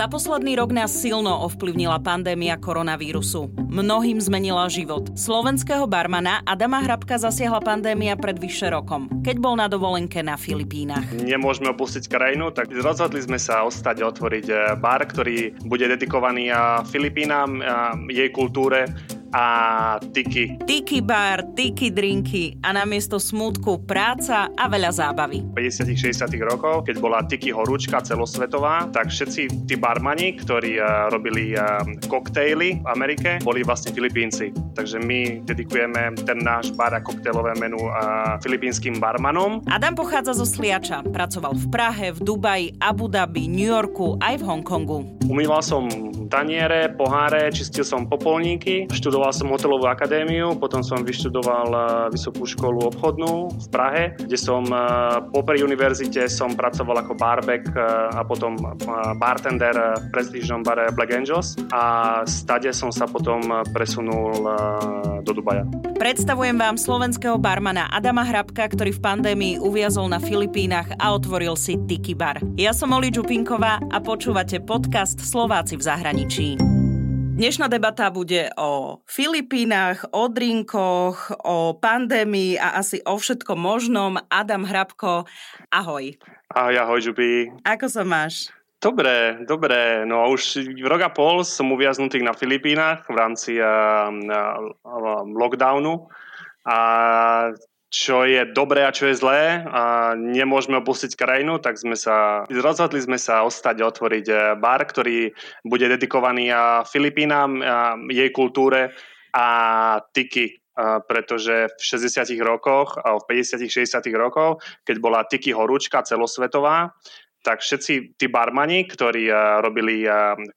Za posledný rok nás silno ovplyvnila pandémia koronavírusu. Mnohým zmenila život. Slovenského barmana Adama Hrabka zasiahla pandémia pred vyše rokom, keď bol na dovolenke na Filipínach. Nemôžeme opustiť krajinu, tak rozhodli sme sa ostať otvoriť eh, bar, ktorý bude dedikovaný eh, Filipínám, eh, jej kultúre a tiki. Tiki bar, tiki drinky a namiesto smútku práca a veľa zábavy. V 50 60 rokov, keď bola tiki horúčka celosvetová, tak všetci tí barmani, ktorí uh, robili uh, koktejly v Amerike, boli vlastne Filipínci. Takže my dedikujeme ten náš bar a koktejlové menu uh, filipínskym barmanom. Adam pochádza zo Sliača. Pracoval v Prahe, v Dubaji, Abu Dhabi, New Yorku aj v Hongkongu. Umýval som taniere, poháre, čistil som popolníky, študoval Vyštudoval som hotelovú akadémiu, potom som vyštudoval eh, vysokú školu obchodnú v Prahe, kde som eh, popri univerzite som pracoval ako barback eh, a potom bartender v prestížnom bare Black Angels a stade som sa potom presunul do Dubaja. Predstavujem vám slovenského barmana Adama Hrabka, ktorý v pandémii uviazol na Filipínach a otvoril si Tiki Bar. Ja som Oli Čupinková a počúvate podcast Slováci v zahraničí. Dnešná debata bude o Filipínach, o drinkoch, o pandémii a asi o všetkom možnom. Adam Hrabko, ahoj. Ahoj, ahoj, Žubi. Ako sa máš? Dobre, dobre. No už rok a pol som uviaznutý na Filipínach v rámci uh, uh, lockdownu a čo je dobré a čo je zlé a nemôžeme opustiť krajinu, tak sme sa, rozhodli sme sa ostať otvoriť e, bar, ktorý bude dedikovaný Filipínám, jej kultúre a tiki, pretože v 60 rokoch a v 50 60 rokoch, keď bola tiki horúčka celosvetová, tak všetci tí barmani, ktorí robili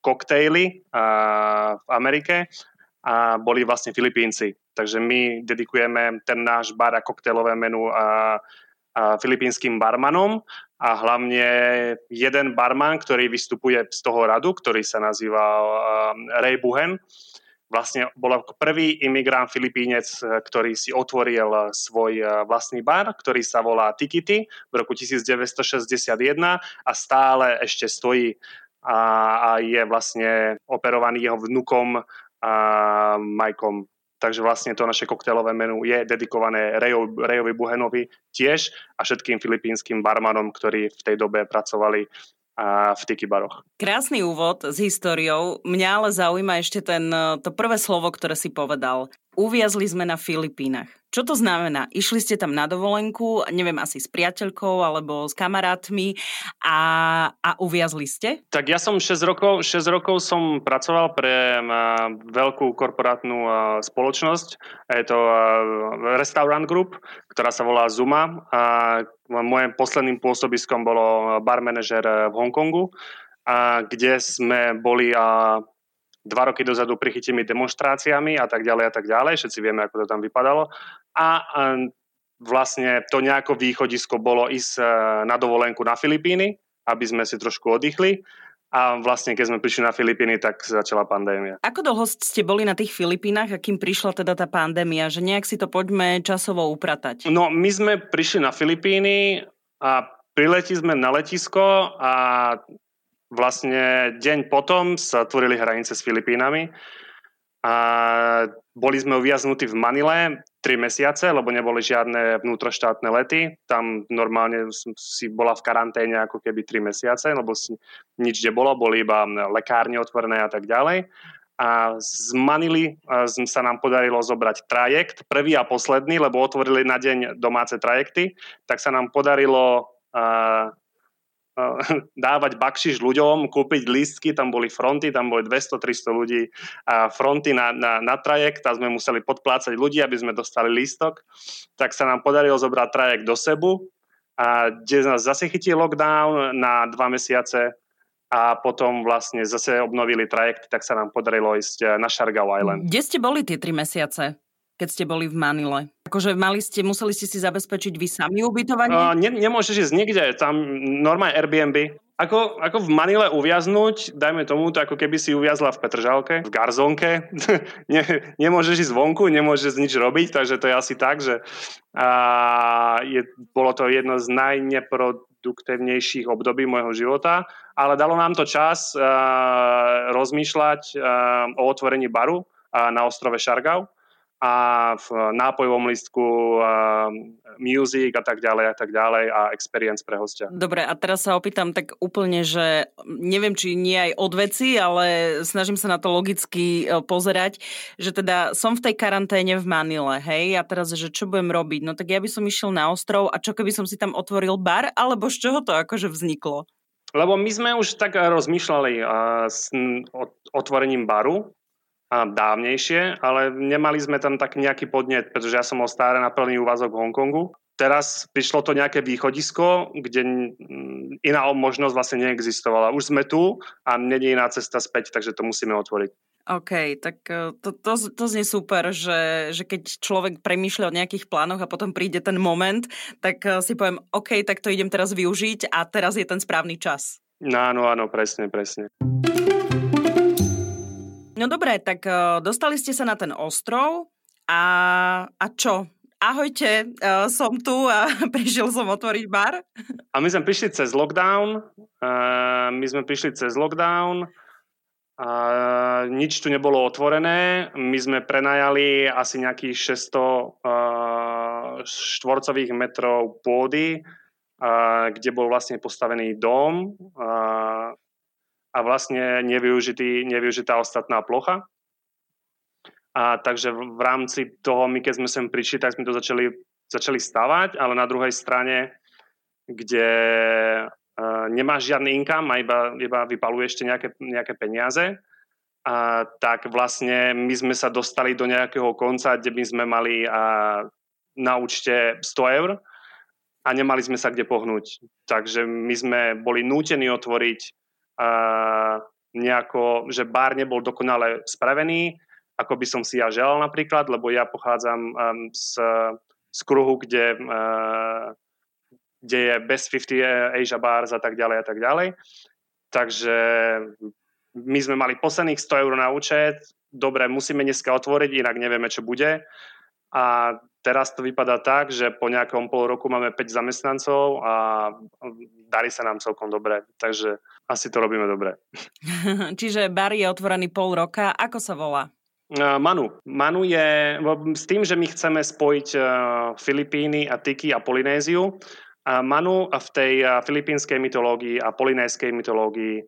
koktejly v Amerike, a boli vlastne Filipínci. Takže my dedikujeme ten náš bar a koktejlové menu a, a filipínskym barmanom a hlavne jeden barman, ktorý vystupuje z toho radu, ktorý sa nazýva Ray Buhen, vlastne bol prvý imigrant Filipínec, ktorý si otvoril svoj vlastný bar, ktorý sa volá Tikity v roku 1961 a stále ešte stojí a, a je vlastne operovaný jeho vnukom a Majkom. Takže vlastne to naše koktejlové menu je dedikované Rejovi Buhenovi tiež a všetkým filipínskym barmanom, ktorí v tej dobe pracovali a v tiki baroch. Krásny úvod s históriou. Mňa ale zaujíma ešte ten, to prvé slovo, ktoré si povedal. Uviazli sme na Filipínach. Čo to znamená? Išli ste tam na dovolenku, neviem, asi s priateľkou alebo s kamarátmi a, a uviazli ste? Tak ja som 6 rokov, 6 rokov som pracoval pre veľkú korporátnu spoločnosť. Je to Restaurant Group, ktorá sa volá Zuma. A môjim posledným pôsobiskom bolo bar manažer v Hongkongu, kde sme boli dva roky dozadu prichytými demonstráciami a tak ďalej a tak ďalej. Všetci vieme, ako to tam vypadalo. A vlastne to nejako východisko bolo ísť e, na dovolenku na Filipíny, aby sme si trošku oddychli. A vlastne, keď sme prišli na Filipíny, tak začala pandémia. Ako dlho ste boli na tých Filipínach a kým prišla teda tá pandémia? Že nejak si to poďme časovo upratať. No, my sme prišli na Filipíny a priletí sme na letisko a vlastne deň potom sa tvorili hranice s Filipínami a boli sme uviaznutí v Manile 3 mesiace, lebo neboli žiadne vnútroštátne lety. Tam normálne si bola v karanténe ako keby 3 mesiace, lebo si nič nebolo, boli iba lekárne otvorené a tak ďalej. A z Manily sa nám podarilo zobrať trajekt, prvý a posledný, lebo otvorili na deň domáce trajekty, tak sa nám podarilo dávať bakšiš ľuďom, kúpiť lístky, tam boli fronty, tam boli 200-300 ľudí a fronty na, na, na trajekt a sme museli podplácať ľudí, aby sme dostali lístok. Tak sa nám podarilo zobrať trajekt do Sebu, a kde nás zase chytil lockdown na dva mesiace a potom vlastne zase obnovili trajekt, tak sa nám podarilo ísť na Shargau Island. Kde ste boli tie tri mesiace? keď ste boli v Manile? Akože mali ste, museli ste si zabezpečiť vy sami ubytovanie? Uh, ne, nemôžeš ísť nikde, tam normálne Airbnb. Ako, ako v Manile uviaznuť, dajme tomu, to ako keby si uviazla v Petržalke, v Garzonke. ne, nemôžeš ísť vonku, nemôžeš nič robiť, takže to je asi tak, že a je, bolo to jedno z najnepro, najproduktívnejších období môjho života, ale dalo nám to čas uh, rozmýšľať uh, o otvorení baru uh, na ostrove Šargau a v nápojovom listku a music a tak ďalej a tak ďalej a experience pre hostia. Dobre, a teraz sa opýtam tak úplne, že neviem, či nie aj od veci, ale snažím sa na to logicky e, pozerať, že teda som v tej karanténe v Manile, hej, a teraz, že čo budem robiť? No tak ja by som išiel na ostrov a čo keby som si tam otvoril bar, alebo z čoho to akože vzniklo? Lebo my sme už tak rozmýšľali s otvorením baru, dávnejšie, ale nemali sme tam tak nejaký podnet, pretože ja som mal stále na plný úvazok v Hongkongu. Teraz prišlo to nejaké východisko, kde iná možnosť vlastne neexistovala. Už sme tu a není iná cesta späť, takže to musíme otvoriť. OK, tak e, to, to, to znie super, že, že keď človek premýšľa o nejakých plánoch a potom príde ten moment, tak e, si poviem, OK, tak to idem teraz využiť a teraz je ten správny čas. No, áno, áno, presne, presne. No dobré, tak uh, dostali ste sa na ten ostrov a, a čo? Ahojte, uh, som tu a prišiel som otvoriť bar. A my sme prišli cez lockdown. Uh, my sme prišli cez lockdown. Uh, nič tu nebolo otvorené. My sme prenajali asi nejakých 600 uh, štvorcových metrov pôdy, kde bol vlastne postavený dom. A vlastne nevyužitý, nevyužitá ostatná plocha. A takže v rámci toho, my keď sme sem prišli, tak sme to začali, začali stavať, ale na druhej strane, kde uh, nemáš žiadny income a iba, iba vypaluješ ešte nejaké, nejaké peniaze, a tak vlastne my sme sa dostali do nejakého konca, kde by sme mali uh, na účte 100 eur a nemali sme sa kde pohnúť. Takže my sme boli nútení otvoriť nejako, že bar nebol dokonale spravený, ako by som si ja želal napríklad, lebo ja pochádzam um, z, z kruhu, kde, uh, kde je Best 50 Asia Bars a tak ďalej a tak ďalej. Takže my sme mali posledných 100 eur na účet, dobre, musíme dneska otvoriť, inak nevieme, čo bude. A teraz to vypadá tak, že po nejakom pol roku máme 5 zamestnancov a darí sa nám celkom dobre. Takže asi to robíme dobre. Čiže bar je otvorený pol roka. Ako sa volá? Manu. Manu je s tým, že my chceme spojiť Filipíny a Tiki a Polynéziu. Manu v tej filipínskej mytológii a polynéskej mytológii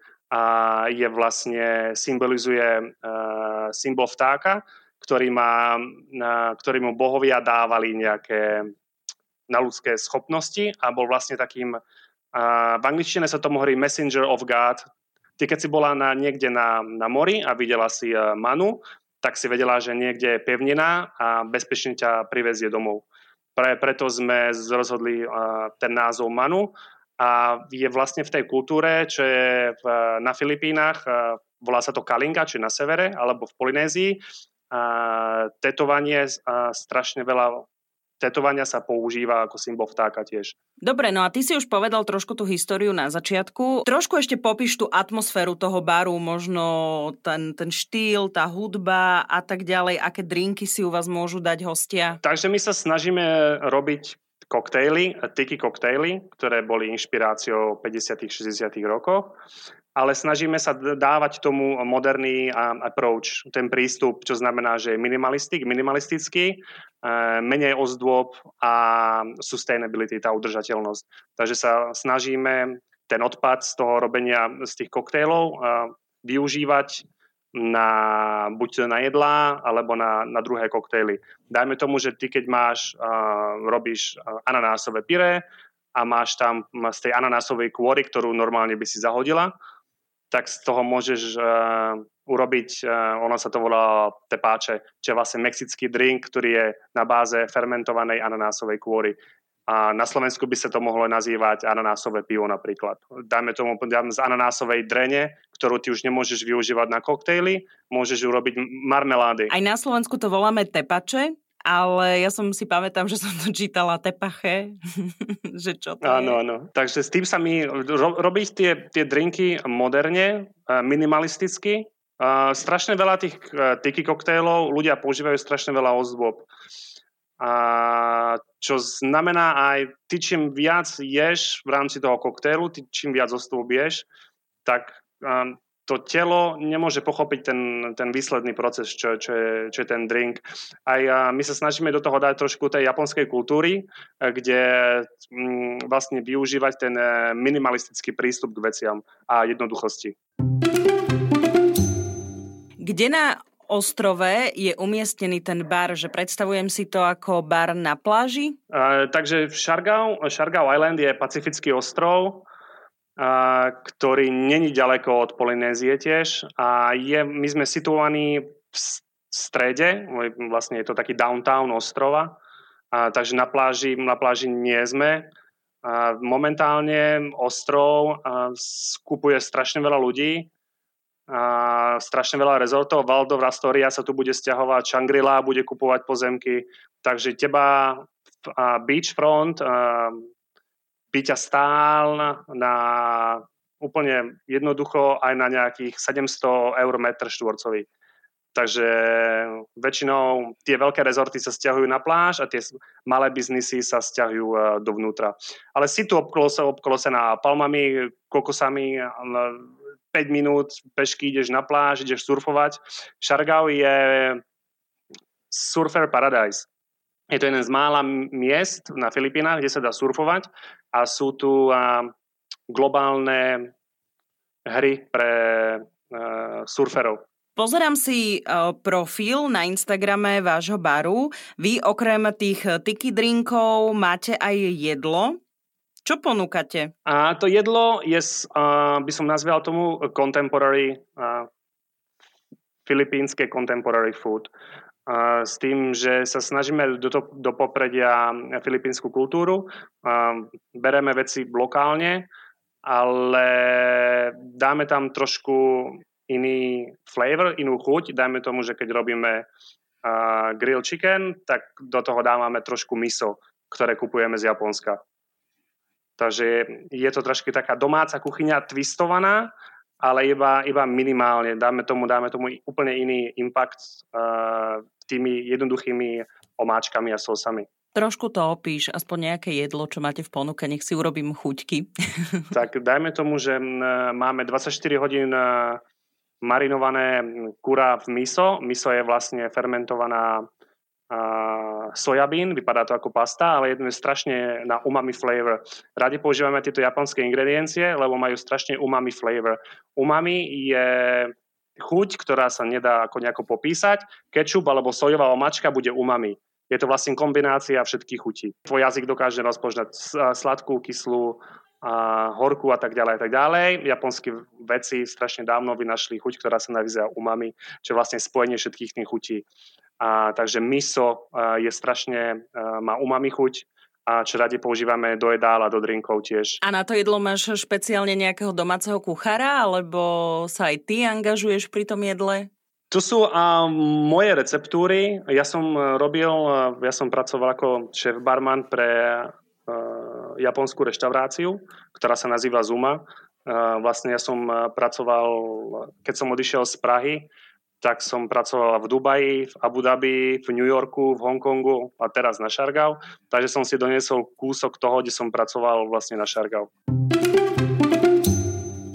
je vlastne, symbolizuje symbol vtáka, ktorý, má, ktorý mu bohovia dávali nejaké na ľudské schopnosti a bol vlastne takým, v angličtine sa tomu hovorí messenger of God. Ty keď si bola na, niekde na, na mori a videla si e, Manu, tak si vedela, že niekde je pevnina a bezpečne ťa privezie domov. Pre, preto sme rozhodli uh, ten názov Manu a je vlastne v tej kultúre, čo je v, na Filipínach, uh, volá sa to Kalinga, či na severe, alebo v Polynézii, a tetovanie a strašne veľa tetovania sa používa ako symbol vtáka tiež. Dobre, no a ty si už povedal trošku tú históriu na začiatku. Trošku ešte popíš tú atmosféru toho baru, možno ten, ten štýl, tá hudba a tak ďalej, aké drinky si u vás môžu dať hostia. Takže my sa snažíme robiť koktejly, tiki koktejly, ktoré boli inšpiráciou 50 60 rokov ale snažíme sa dávať tomu moderný approach, ten prístup, čo znamená, že je minimalistik, minimalistický, e, menej ozdôb a sustainability, tá udržateľnosť. Takže sa snažíme ten odpad z toho robenia z tých koktejlov e, využívať na, buď na jedlá, alebo na, na druhé koktejly. Dajme tomu, že ty keď máš, uh, robíš ananásové pyré a máš tam z tej ananásovej kôry, ktorú normálne by si zahodila, tak z toho môžeš uh, urobiť, uh, ono sa to volá tepáče, čo je vlastne mexický drink, ktorý je na báze fermentovanej ananásovej kôry. A na Slovensku by sa to mohlo nazývať ananásové pivo napríklad. Dajme tomu z ananásovej drene, ktorú ty už nemôžeš využívať na koktejly, môžeš urobiť marmelády. Aj na Slovensku to voláme tepače, ale ja som si pamätám, že som to čítala tepache, že čo to Áno, je. áno. Takže s tým sa mi ro, robiť tie, tie drinky moderne, minimalisticky. Uh, strašne veľa tých uh, tiki koktejlov, ľudia používajú strašne veľa ozdob. A čo znamená aj, ty čím viac ješ v rámci toho koktejlu, ty čím viac osôb ješ, tak um, to telo nemôže pochopiť ten, ten výsledný proces, čo, čo, je, čo je ten drink. Aj my sa snažíme do toho dať trošku tej japonskej kultúry, kde m, mm, vlastne využívať ten e, minimalistický prístup k veciam a jednoduchosti. Kde na ostrove je umiestnený ten bar, že predstavujem si to ako bar na pláži? Uh, takže Shargau, Shargau Island je pacifický ostrov, uh, ktorý není ďaleko od Polynézie tiež a je, my sme situovaní v strede, vlastne je to taký downtown ostrova, uh, takže na pláži, na pláži nie sme. Uh, momentálne ostrov uh, skupuje strašne veľa ľudí, a strašne veľa rezortov. Valdov Rastoria sa tu bude stiahovať, Shangri-La bude kupovať pozemky, takže teba a beachfront a, by ťa stál na úplne jednoducho aj na nejakých 700 eur metr štvorcový. Takže väčšinou tie veľké rezorty sa stiahujú na pláž a tie malé biznisy sa stiahujú e, dovnútra. Ale si tu obklosená palmami, kokosami, 5 minút pešky ideš na pláž, ideš surfovať. Šargau je surfer paradise. Je to jeden z mála miest na Filipínach, kde sa dá surfovať a sú tu globálne hry pre a, surferov. Pozerám si profil na Instagrame vášho baru. Vy okrem tých tiki drinkov máte aj jedlo. Čo ponúkate? A to jedlo je, uh, by som nazval tomu contemporary, uh, filipínske contemporary food. Uh, s tým, že sa snažíme do, to, do popredia filipínsku kultúru, uh, bereme veci lokálne, ale dáme tam trošku iný flavor, inú chuť. Dajme tomu, že keď robíme uh, grill chicken, tak do toho dávame trošku miso, ktoré kupujeme z Japonska. Takže je to trošku taká domáca kuchyňa twistovaná, ale iba, iba minimálne. Dáme tomu, dáme tomu úplne iný impact uh, tými jednoduchými omáčkami a sosami. Trošku to opíš, aspoň nejaké jedlo, čo máte v ponuke, nech si urobím chuťky. tak dajme tomu, že máme 24 hodín marinované kura v miso. Miso je vlastne fermentovaná uh, sojabín, vypadá to ako pasta, ale je strašne na umami flavor. Radi používame tieto japonské ingrediencie, lebo majú strašne umami flavor. Umami je chuť, ktorá sa nedá ako nejako popísať. Kečup alebo sojová omačka bude umami. Je to vlastne kombinácia všetkých chutí. Tvoj jazyk dokáže rozpoznať sladkú, kyslú, a horku a tak ďalej a tak ďalej. Japonskí vedci strašne dávno vynašli chuť, ktorá sa nazýva umami, čo je vlastne spojenie všetkých tých chutí. A, takže miso a, je strašne, a, má umami chuť, a čo radi používame do jedál a do drinkov tiež. A na to jedlo máš špeciálne nejakého domáceho kuchára, alebo sa aj ty angažuješ pri tom jedle? Tu sú a, moje receptúry. Ja som robil, ja som pracoval ako šéf barman pre a, japonskú reštauráciu, ktorá sa nazýva Zuma. A, vlastne ja som pracoval, keď som odišiel z Prahy, tak som pracoval v Dubaji, v Abu Dhabi, v New Yorku, v Hongkongu a teraz na Šargau. Takže som si doniesol kúsok toho, kde som pracoval vlastne na Šargau.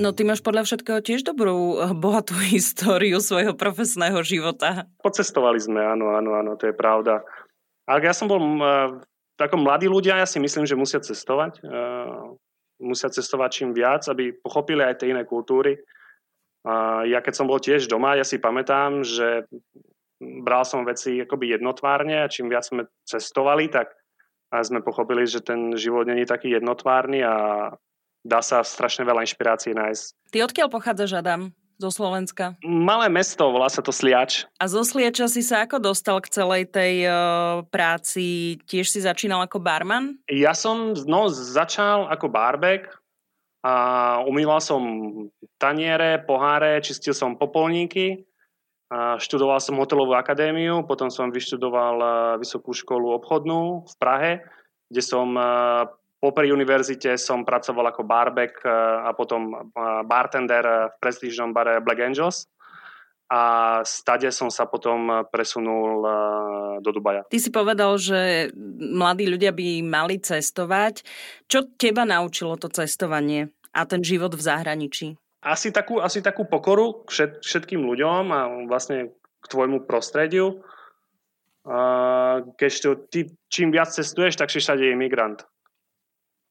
No ty máš podľa všetkého tiež dobrú, eh, bohatú históriu svojho profesného života. Pocestovali sme, áno, áno, áno, to je pravda. Ale ja som bol, uh, ako mladí ľudia, ja si myslím, že musia cestovať. Uh, musia cestovať čím viac, aby pochopili aj tie iné kultúry ja keď som bol tiež doma, ja si pamätám, že bral som veci akoby jednotvárne a čím viac sme cestovali, tak sme pochopili, že ten život není taký jednotvárny a dá sa strašne veľa inšpirácií nájsť. Ty odkiaľ pochádzaš, Adam? Zo Slovenska? Malé mesto, volá sa to Sliač. A zo Sliača si sa ako dostal k celej tej uh, práci? Tiež si začínal ako barman? Ja som no, začal ako barbek, a umýval som taniere, poháre, čistil som popolníky, a študoval som hotelovú akadémiu, potom som vyštudoval e, vysokú školu obchodnú v Prahe, kde som e, popri univerzite som pracoval ako barback e, a potom bartender v prestížnom bare Black Angels. A stade som sa potom presunul do Dubaja. Ty si povedal, že mladí ľudia by mali cestovať. Čo teba naučilo to cestovanie a ten život v zahraničí? Asi takú, asi takú pokoru k všetkým ľuďom a vlastne k tvojmu prostrediu. Keď to, ty čím viac cestuješ, tak si všade je imigrant.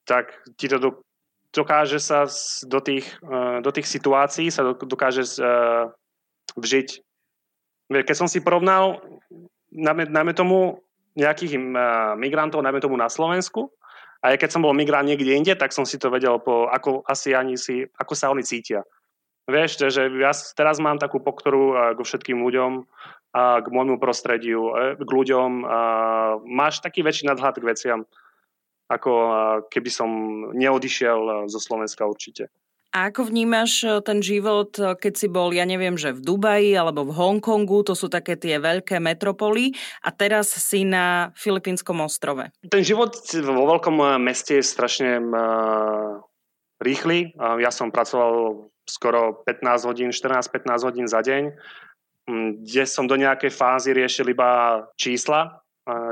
Tak ti to dokáže sa do tých, do tých situácií sa dokáže vžiť. Keď som si porovnal, najmä tomu nejakých migrantov, najmä tomu na Slovensku, a keď som bol migrant niekde inde, tak som si to vedel, po, ako, asi ani si, ako sa oni cítia. Vieš, že ja teraz mám takú poktoru k všetkým ľuďom, a k môjmu prostrediu, e, k ľuďom. A máš taký väčší nadhľad k veciam, ako keby som neodišiel zo Slovenska určite. A ako vnímaš e, ten život, e, keď si bol, ja neviem, že v Dubaji alebo v Hongkongu, to sú také tie veľké metropoly a teraz si na Filipínskom ostrove? Ten život vo veľkom e, meste je strašne rýchly. Ja som pracoval skoro 15 hodín, 14-15 hodín za deň, kde som do nejakej fázy riešil iba čísla,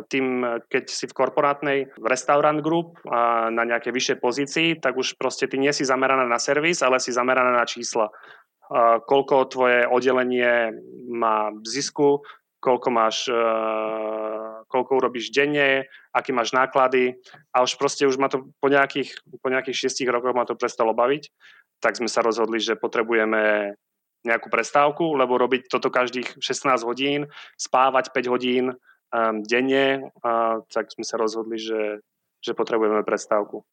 tým, keď si v korporátnej restaurant group a na nejakej vyššej pozícii, tak už proste ty nie si zameraná na servis, ale si zameraná na čísla. Koľko tvoje oddelenie má zisku, koľko máš, koľko urobíš denne, aké máš náklady a už proste už ma to po nejakých, po nejakých šiestich rokoch ma to prestalo baviť, tak sme sa rozhodli, že potrebujeme nejakú prestávku, lebo robiť toto každých 16 hodín, spávať 5 hodín, um, denne, a tak sme sa rozhodli, že, že potrebujeme prestávku.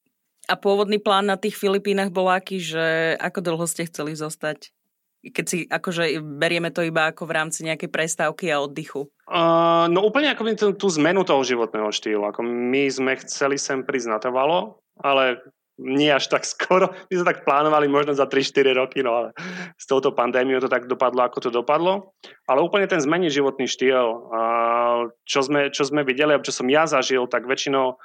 A pôvodný plán na tých Filipínach bol aký, že ako dlho ste chceli zostať? Keď si akože berieme to iba ako v rámci nejakej prestávky a oddychu. Uh, no úplne ako tú, tú zmenu toho životného štýlu. Ako my sme chceli sem prísť na trvalo, ale nie až tak skoro. My sme tak plánovali možno za 3-4 roky, no ale s touto pandémiou to tak dopadlo, ako to dopadlo. Ale úplne ten zmení životný štýl, čo sme, čo sme videli, čo som ja zažil, tak väčšinou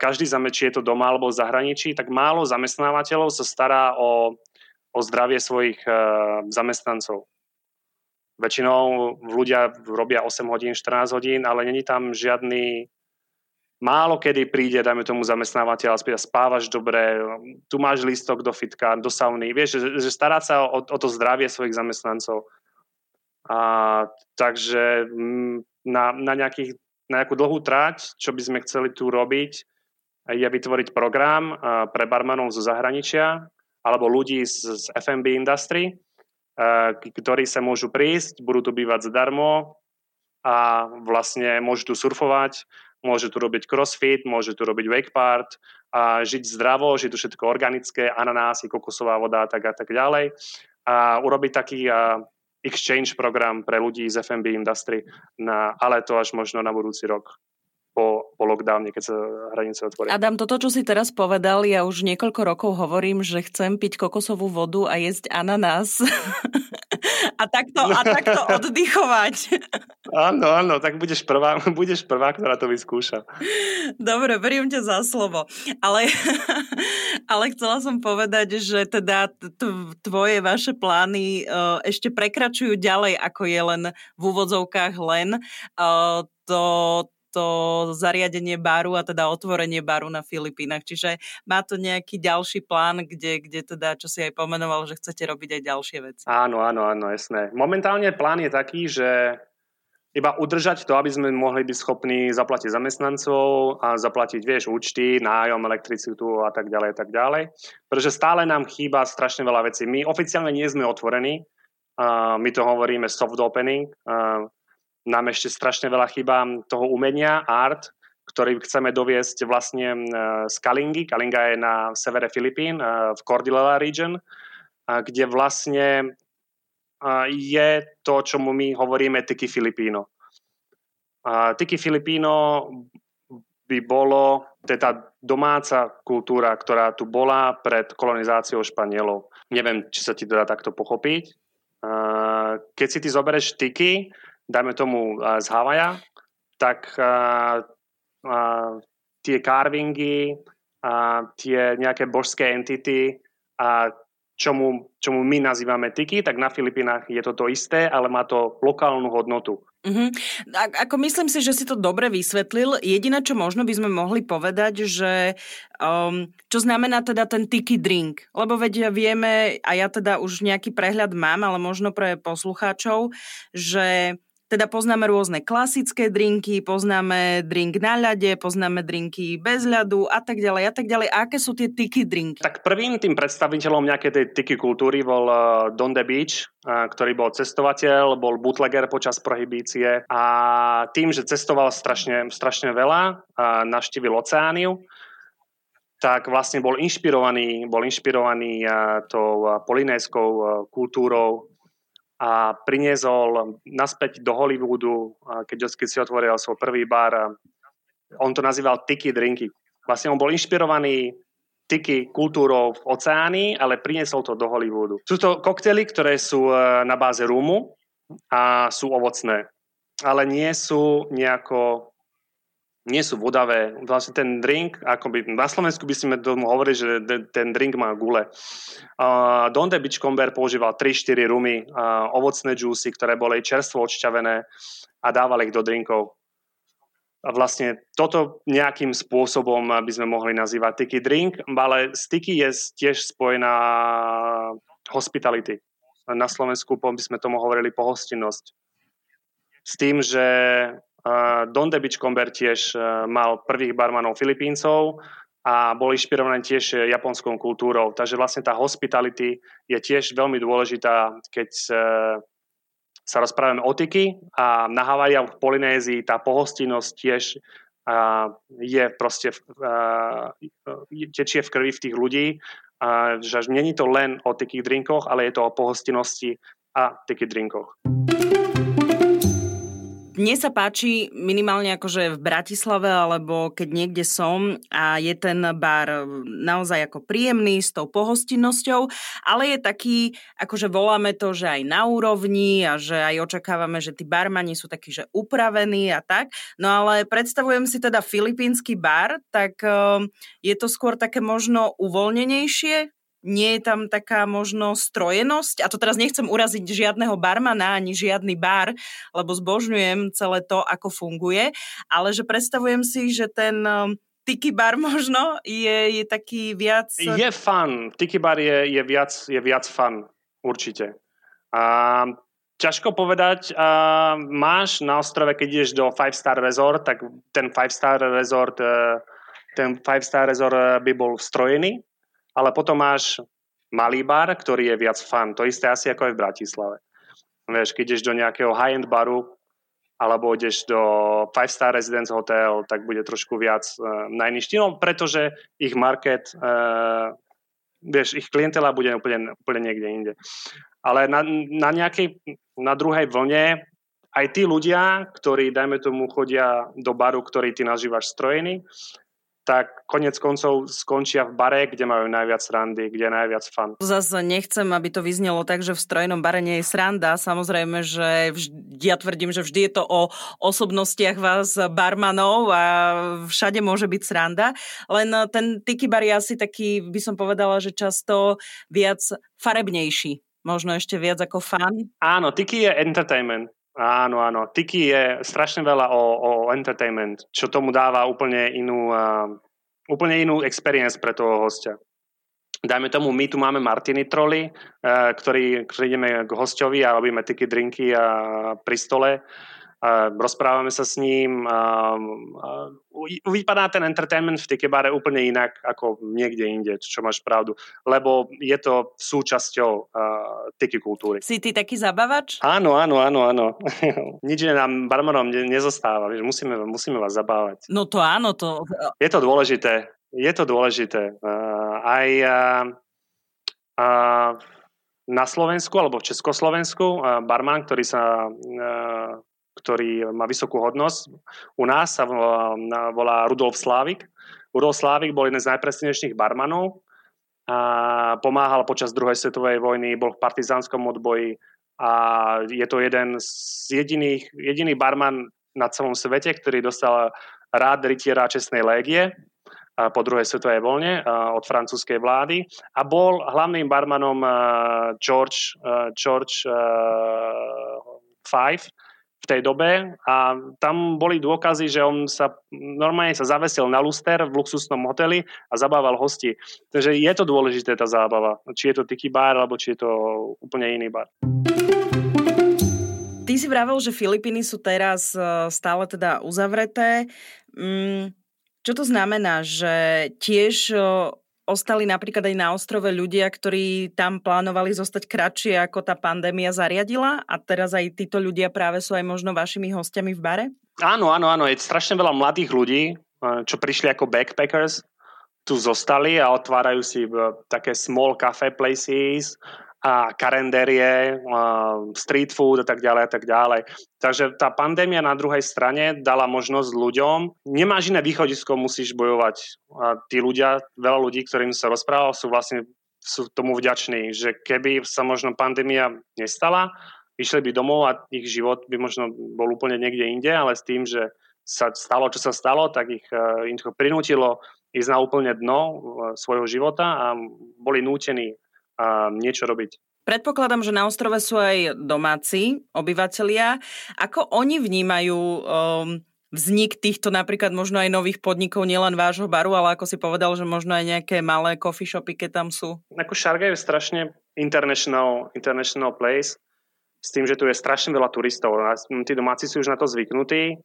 každý či je to doma alebo v zahraničí, tak málo zamestnávateľov sa stará o, o zdravie svojich e, zamestnancov. Väčšinou ľudia robia 8 hodín, 14 hodín, ale není tam žiadny málo kedy príde, dajme tomu zamestnávateľ a spýta, spávaš dobre, tu máš lístok do fitka, do sauny, vieš, že, že starať sa o, o to zdravie svojich zamestnancov. A, takže mm, na, na, nejakých, na nejakú dlhú trať, čo by sme chceli tu robiť, je vytvoriť program pre barmanov zo zahraničia alebo ľudí z, z F&B industry, ktorí sa môžu prísť, budú tu bývať zadarmo a vlastne môžu tu surfovať, môže tu robiť crossfit, môže tu robiť wake part, a žiť zdravo, žiť tu všetko organické, ananásy, kokosová voda a tak a tak ďalej. A urobiť taký a, exchange program pre ľudí z FMB industry, na, ale to až možno na budúci rok po, po lockdowne, keď sa hranice otvoria. Adam, toto, čo si teraz povedal, ja už niekoľko rokov hovorím, že chcem piť kokosovú vodu a jesť ananás. a takto, a takto oddychovať. áno, áno, tak budeš prvá, budeš prvá, ktorá to vyskúša. Dobre, beriem ťa za slovo. Ale, ale chcela som povedať, že teda tvoje, vaše plány uh, ešte prekračujú ďalej, ako je len v úvodzovkách len. Uh, to, to zariadenie baru a teda otvorenie baru na Filipínach. Čiže má to nejaký ďalší plán, kde, kde teda, čo si aj pomenoval, že chcete robiť aj ďalšie veci. Áno, áno, áno, jasné. Momentálne plán je taký, že iba udržať to, aby sme mohli byť schopní zaplatiť zamestnancov a zaplatiť, vieš, účty, nájom, elektricitu a tak ďalej, a tak ďalej. Pretože stále nám chýba strašne veľa vecí. My oficiálne nie sme otvorení, uh, my to hovoríme soft opening, uh, nám ešte strašne veľa chýba toho umenia, art, ktorý chceme doviesť vlastne z Kalingy. Kalinga je na severe Filipín, v Cordillera region, kde vlastne je to, čomu my hovoríme Tiki Filipino. Tiki Filipino by bolo, tá domáca kultúra, ktorá tu bola pred kolonizáciou Španielov. Neviem, či sa ti dá takto pochopiť. Keď si ty zoberieš Tiki, dajme tomu z Havaja, tak uh, uh, tie carvingy, uh, tie nejaké božské entity a čomu, čomu my nazývame tiki, tak na Filipínach je to to isté, ale má to lokálnu hodnotu. Uh-huh. A, ako myslím si, že si to dobre vysvetlil. Jediné, čo možno by sme mohli povedať, že um, čo znamená teda ten tiki drink. Lebo veď vieme, a ja teda už nejaký prehľad mám, ale možno pre poslucháčov, že teda poznáme rôzne klasické drinky, poznáme drink na ľade, poznáme drinky bez ľadu a tak ďalej a tak ďalej. A aké sú tie tiki drinky? Tak prvým tým predstaviteľom nejakej tej tiki kultúry bol uh, Don the Beach, uh, ktorý bol cestovateľ, bol bootlegger počas prohibície a tým, že cestoval strašne, strašne veľa, uh, navštívil oceániu, tak vlastne bol inšpirovaný, bol inšpirovaný tou polinézkou kultúrou a priniesol naspäť do Hollywoodu, keď keď si otvoril svoj prvý bar. On to nazýval Tiki Drinky. Vlastne on bol inšpirovaný tiki kultúrou v oceáni, ale priniesol to do Hollywoodu. Sú to koktely, ktoré sú e, na báze rumu a sú ovocné, ale nie sú nejako nie sú vodavé. Vlastne ten drink, akoby na Slovensku by sme tomu hovorili, že ten drink má gule. Uh, Don de Beachcomber používal 3-4 rumy, uh, ovocné džúsy, ktoré boli čerstvo odšťavené a dávali ich do drinkov. A vlastne toto nejakým spôsobom by sme mohli nazývať tiki drink, ale s tiki je tiež spojená hospitality. Na Slovensku by sme tomu hovorili pohostinnosť. S tým, že Don de Beachcomber tiež e, mal prvých barmanov Filipíncov a bol inšpirovaný tiež japonskou kultúrou. Takže vlastne tá hospitality je tiež veľmi dôležitá, keď sa rozprávame o tyky a na Havaji a v Polynézii tá pohostinnosť tiež je proste, tečie v krvi v tých ľudí, že není to len o tykých drinkoch, ale je to o pohostinnosti a tykých drinkoch. Mne sa páči minimálne akože v Bratislave, alebo keď niekde som a je ten bar naozaj ako príjemný s tou pohostinnosťou, ale je taký, akože voláme to, že aj na úrovni a že aj očakávame, že tí barmani sú takí, že upravení a tak. No ale predstavujem si teda filipínsky bar, tak ehm, je to skôr také možno uvoľnenejšie, nie je tam taká možno strojenosť, a to teraz nechcem uraziť žiadneho barmana ani žiadny bar, lebo zbožňujem celé to, ako funguje, ale že predstavujem si, že ten um, Tiki bar možno je, je taký viac... Je fun. Tiki bar je, je, viac, je viac fun, určite. A ťažko povedať, a máš na ostrove, keď ideš do 5-star resort, tak ten 5-star resort, e, ten 5-star resort e, by bol strojený, ale potom máš malý bar, ktorý je viac fan. To isté asi ako aj v Bratislave. Vieš, keď ideš do nejakého high-end baru, alebo ideš do 5-star residence hotel, tak bude trošku viac uh, na iný štýl, pretože ich market, uh, vieš, ich klientela bude úplne, úplne niekde inde. Ale na, na nejakej, na druhej vlne aj tí ľudia, ktorí, dajme tomu, chodia do baru, ktorý ty nazývaš strojený, tak konec koncov skončia v bare, kde majú najviac randy, kde je najviac fan. Zase nechcem, aby to vyznelo tak, že v strojnom bare nie je sranda. Samozrejme, že vždy, ja tvrdím, že vždy je to o osobnostiach vás barmanov a všade môže byť sranda. Len ten tiki bar je asi taký, by som povedala, že často viac farebnejší. Možno ešte viac ako fan. Áno, tiki je entertainment. Áno, áno. Tiki je strašne veľa o, o entertainment, čo tomu dáva úplne inú, uh, úplne inú experience pre toho hostia. Dajme tomu, my tu máme Martini Trolly, uh, ktorý, ideme k hostovi a robíme tiki drinky a pri stole rozprávame sa s ním. Vypadá ten entertainment v Tikebare úplne inak ako niekde inde, čo máš pravdu. Lebo je to súčasťou Tiki kultúry. Si ty taký zabavač? Áno, áno, áno, áno. Nič nám barmanom ne, nezostáva. Vieš, musíme, musíme vás zabávať. No to áno, to... Je to dôležité. Je to dôležité. Aj na Slovensku alebo v Československu barman, ktorý sa ktorý má vysokú hodnosť. U nás sa volá Rudolf Slávik. Rudolf Slávik bol jeden z najpresnejších barmanov a pomáhal počas druhej svetovej vojny, bol v partizánskom odboji a je to jeden z jediných, jediný barman na celom svete, ktorý dostal rád rytiera čestnej légie po druhej svetovej voľne od francúzskej vlády a bol hlavným barmanom George, George Five v tej dobe a tam boli dôkazy, že on sa normálne sa zavesil na luster v luxusnom hoteli a zabával hosti. Takže je to dôležité tá zábava. Či je to tiki bar, alebo či je to úplne iný bar. Ty si vravel, že Filipíny sú teraz e, stále teda uzavreté. Mm, čo to znamená, že tiež e, ostali napríklad aj na ostrove ľudia, ktorí tam plánovali zostať kratšie, ako tá pandémia zariadila a teraz aj títo ľudia práve sú aj možno vašimi hostiami v bare? Áno, áno, áno. Je strašne veľa mladých ľudí, čo prišli ako backpackers, tu zostali a otvárajú si také small cafe places a karendérie, street food a tak ďalej a tak ďalej. Takže tá pandémia na druhej strane dala možnosť ľuďom, nemáš iné východisko, musíš bojovať. A tí ľudia, veľa ľudí, ktorým sa rozprával, sú vlastne sú tomu vďační, že keby sa možno pandémia nestala, išli by domov a ich život by možno bol úplne niekde inde, ale s tým, že sa stalo, čo sa stalo, tak ich, eh, ich to prinútilo ísť na úplne dno eh, svojho života a boli nútení a niečo robiť. Predpokladám, že na ostrove sú aj domáci obyvateľia. Ako oni vnímajú um, vznik týchto napríklad možno aj nových podnikov, nielen vášho baru, ale ako si povedal, že možno aj nejaké malé coffee shopy, keď tam sú? Ako Šarga je strašne international, international place, s tým, že tu je strašne veľa turistov. Tí domáci sú už na to zvyknutí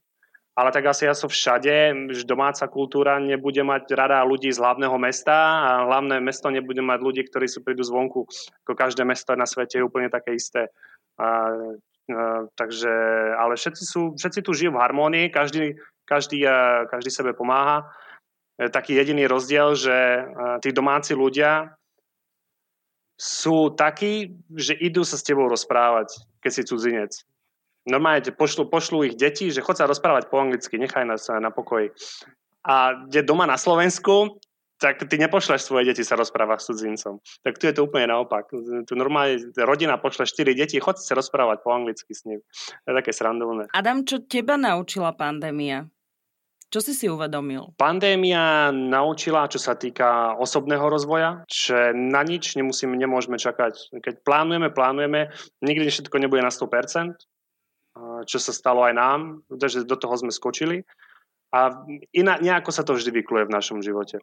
ale tak asi som všade, domáca kultúra nebude mať rada ľudí z hlavného mesta a hlavné mesto nebude mať ľudí, ktorí sú prídu zvonku. Ako každé mesto na svete je úplne také isté. A, a, takže, ale všetci, sú, všetci tu žijú v harmónii, každý, každý, každý sebe pomáha. Je taký jediný rozdiel, že tí domáci ľudia sú takí, že idú sa s tebou rozprávať, keď si cudzinec normálne pošlu, pošlu ich deti, že chod sa rozprávať po anglicky, nechaj nás na pokoji. A kde doma na Slovensku, tak ty nepošleš svoje deti sa rozprávať s cudzincom. Tak tu je to úplne naopak. Tu normálne rodina pošle 4 deti, chod sa rozprávať po anglicky s ním. To je také srandovné. Adam, čo teba naučila pandémia? Čo si si uvedomil? Pandémia naučila, čo sa týka osobného rozvoja, že na nič nemusíme, nemôžeme čakať. Keď plánujeme, plánujeme, nikdy všetko nebude na 100%, čo sa stalo aj nám, že do toho sme skočili. A iná, nejako sa to vždy vykluje v našom živote.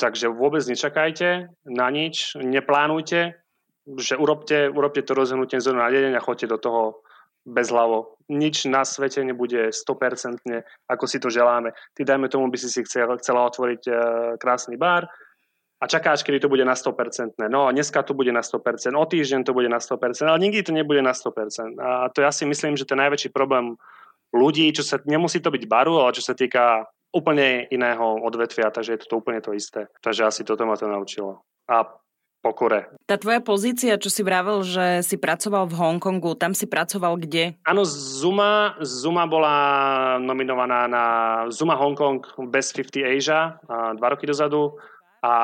Takže vôbec nečakajte na nič, neplánujte, že urobte, urobte to rozhodnutie zo na deň a choďte do toho bez hlavo. Nič na svete nebude 100% ako si to želáme. Ty dajme tomu, by si si chcela, chcela otvoriť uh, krásny bar, a čakáš, kedy to bude na 100%. No, dneska to bude na 100%, o týždeň to bude na 100%, ale nikdy to nebude na 100%. A to ja si myslím, že ten najväčší problém ľudí, čo sa, nemusí to byť baru, ale čo sa týka úplne iného odvetvia, takže je to, to úplne to isté. Takže asi toto ma to naučilo. A pokore. Tá tvoja pozícia, čo si vravel, že si pracoval v Hongkongu, tam si pracoval kde? Áno, Zuma, Zuma bola nominovaná na Zuma Hongkong Best 50 Asia dva roky dozadu a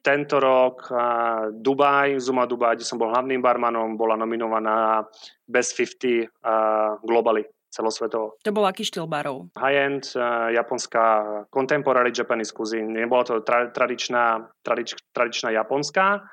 tento rok Dubaj, Zuma Dubaj, kde som bol hlavným barmanom, bola nominovaná Best 50 uh, globally celosvetovo. To bol aký štýl barov? High-end, uh, japonská, contemporary Japanese cuisine. Nebola to tra- tradičná, tradič- tradičná japonská,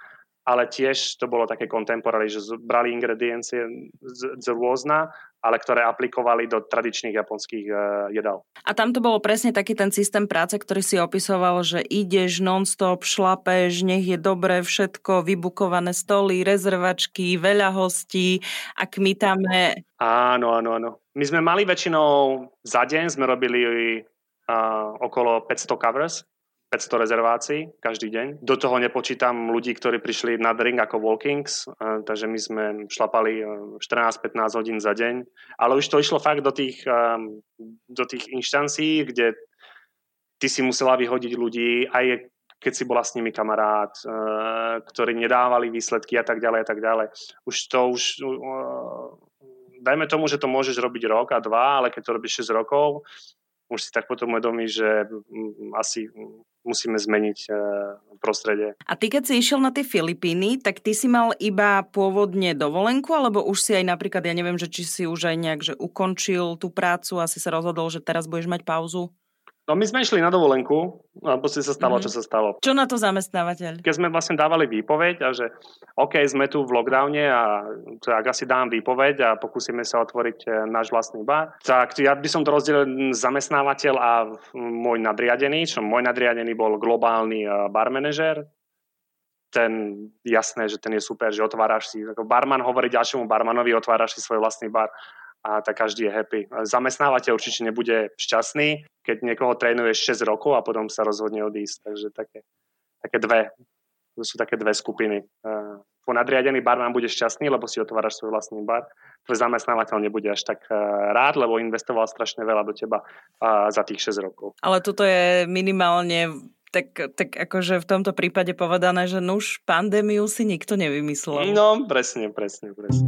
ale tiež to bolo také contemporary, že brali ingrediencie z, z rôzna, ale ktoré aplikovali do tradičných japonských uh, jedál. A tam to bolo presne taký ten systém práce, ktorý si opisoval, že ideš non-stop, šlapeš, nech je dobre všetko, vybukované stoly, rezervačky, veľa hostí a kmitame. Áno, áno, áno. My sme mali väčšinou za deň, sme robili uh, okolo 500 covers, 500 rezervácií každý deň. Do toho nepočítam ľudí, ktorí prišli na drink ako walkings, takže my sme šlapali 14-15 e, hodín za deň. Ale už to išlo fakt do tých, e, do tých inštancií, kde ty si musela vyhodiť ľudí, aj keď si bola s nimi kamarát, e, ktorí nedávali výsledky a tak ďalej a tak ďalej. Už to už... Dajme tomu, že to môžeš robiť rok a dva, ale keď to robíš 6 rokov, už si tak potom uvedomí, že asi musíme zmeniť e, prostredie. A ty keď si išiel na tie Filipíny, tak ty si mal iba pôvodne dovolenku, alebo už si aj napríklad, ja neviem, že či si už aj nejak že ukončil tú prácu a si sa rozhodol, že teraz budeš mať pauzu? No my sme išli na dovolenku a proste sa stalo, mm-hmm. čo sa stalo. Čo na to zamestnávateľ? Keď sme vlastne dávali výpoveď a že OK, sme tu v lockdowne a ak asi dám výpoveď a pokúsime sa otvoriť e, náš vlastný bar, tak ja by som to rozdelil zamestnávateľ a môj nadriadený, čo môj nadriadený bol globálny e, bar manažer, ten jasné, že ten je super, že otváraš si, ako barman hovorí ďalšiemu barmanovi, otváraš si svoj vlastný bar a tak každý je happy. Zamestnávateľ určite nebude šťastný, keď niekoho trénuješ 6 rokov a potom sa rozhodne odísť. Takže také, také dve, to sú také dve skupiny. Tvoj nadriadený barman bude šťastný, lebo si otváraš svoj vlastný bar. Tvoj zamestnávateľ nebude až tak rád, lebo investoval strašne veľa do teba za tých 6 rokov. Ale toto je minimálne tak, tak akože v tomto prípade povedané, že nuž pandémiu si nikto nevymyslel. No, presne, presne, presne.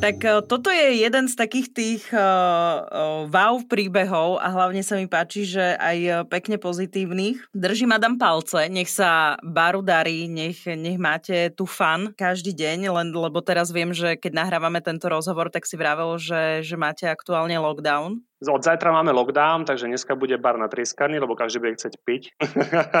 Tak e, toto je jeden z takých tých uh, uh, wow príbehov a hlavne sa mi páči, že aj pekne pozitívnych. Držím Adam palce, nech sa baru darí, nech, nech máte tu fan každý deň, len lebo teraz viem, že keď nahrávame tento rozhovor, tak si vravel, že, že máte aktuálne lockdown. Od zajtra máme lockdown, takže dneska bude bar na trieskaný, lebo každý bude chcieť piť.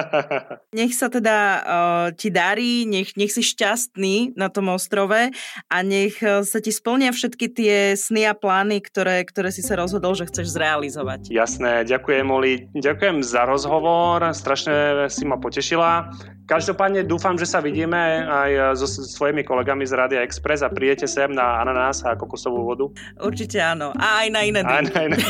nech sa teda uh, ti darí, nech, nech si šťastný na tom ostrove a nech sa ti splnia všetky tie sny a plány, ktoré, ktoré si sa rozhodol, že chceš zrealizovať. Jasné, ďakujem Oli, ďakujem za rozhovor, strašne si ma potešila. Každopádne dúfam, že sa vidíme aj so svojimi kolegami z Rádia Express a prídete sem na ananás a kokosovú vodu. Určite áno. A aj na iné Aj na iné.